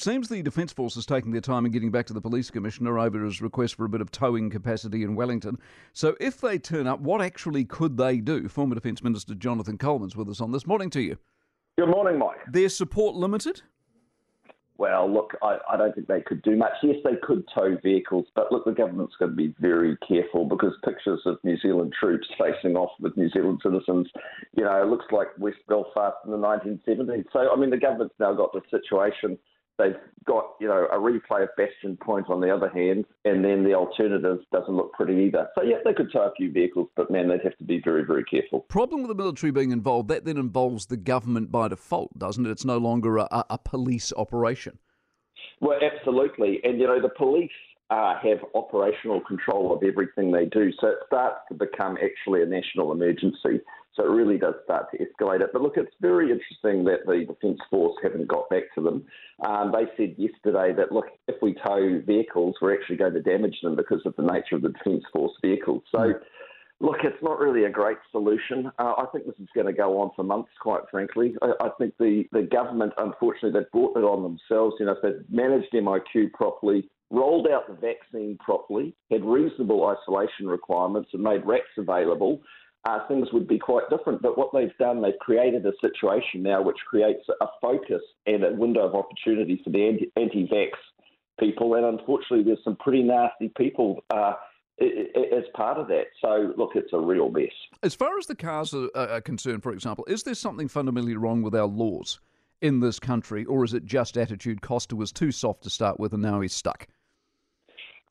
seems the Defence Force is taking their time in getting back to the Police Commissioner over his request for a bit of towing capacity in Wellington. So, if they turn up, what actually could they do? Former Defence Minister Jonathan Coleman's with us on this. Morning to you. Good morning, Mike. Their support limited? Well, look, I, I, don't think they could do much. Yes, they could tow vehicles, but look, the government's going to be very careful because pictures of New Zealand troops facing off with New Zealand citizens, you know, it looks like West Belfast in the 1970s. So, I mean, the government's now got the situation They've got, you know, a replay of Bastion Point on the other hand, and then the alternative doesn't look pretty either. So, yeah, they could tow a few vehicles, but man, they'd have to be very, very careful. Problem with the military being involved, that then involves the government by default, doesn't it? It's no longer a, a police operation. Well, absolutely. And, you know, the police uh, have operational control of everything they do. So it starts to become actually a national emergency. So it really does start to escalate it. But look, it's very interesting that the Defence Force haven't got back to them. Um, they said yesterday that, look, if we tow vehicles, we're actually going to damage them because of the nature of the Defence Force vehicles. So, mm. look, it's not really a great solution. Uh, I think this is going to go on for months, quite frankly. I, I think the, the government, unfortunately, they've brought it on themselves. You know, if they've managed MIQ properly, rolled out the vaccine properly, had reasonable isolation requirements, and made RATs available, uh, things would be quite different. But what they've done, they've created a situation now which creates a focus and a window of opportunity for the anti vax people. And unfortunately, there's some pretty nasty people. Uh, as part of that. So, look, it's a real mess. As far as the cars are, are concerned, for example, is there something fundamentally wrong with our laws in this country, or is it just attitude? Coster was too soft to start with, and now he's stuck.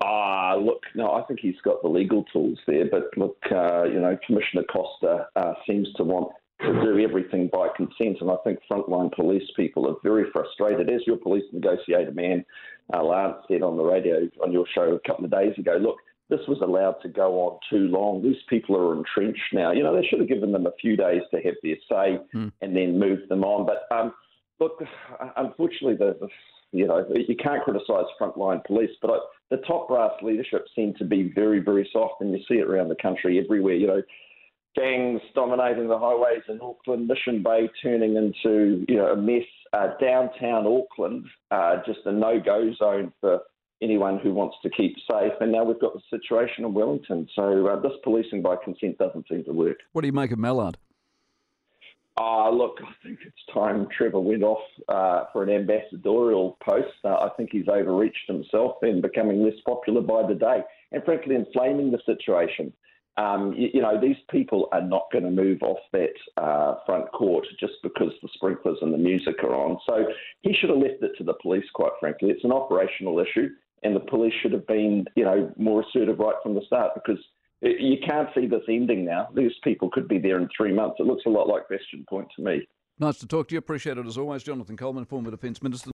Ah, look, no, I think he's got the legal tools there, but look, uh, you know, Commissioner Coster uh, seems to want to do everything by consent, and I think frontline police people are very frustrated. As your police negotiator man, uh, Lance, said on the radio on your show a couple of days ago, look, this was allowed to go on too long. These people are entrenched now. You know, they should have given them a few days to have their say mm. and then moved them on. But um, look, unfortunately, the, the you know, you can't criticise frontline police, but I, the top brass leadership seem to be very, very soft, and you see it around the country everywhere. You know, gangs dominating the highways in Auckland, Mission Bay turning into you know a mess. Uh, downtown Auckland, uh, just a no-go zone for anyone who wants to keep safe. And now we've got the situation in Wellington. So uh, this policing by consent doesn't seem to work. What do you make of Mallard? Uh, look, I think it's time Trevor went off uh, for an ambassadorial post. Uh, I think he's overreached himself and becoming less popular by the day, and frankly, inflaming the situation. Um, you, you, know, these people are not going to move off that uh, front court just because the sprinklers and the music are on. So he should have left it to the police, quite frankly. It's an operational issue, and the police should have been, you know, more assertive right from the start because you can't see this ending now. These people could be there in three months. It looks a lot like Bastion Point to me. Nice to talk to you. Appreciate it as always. Jonathan Coleman, former Defence Minister.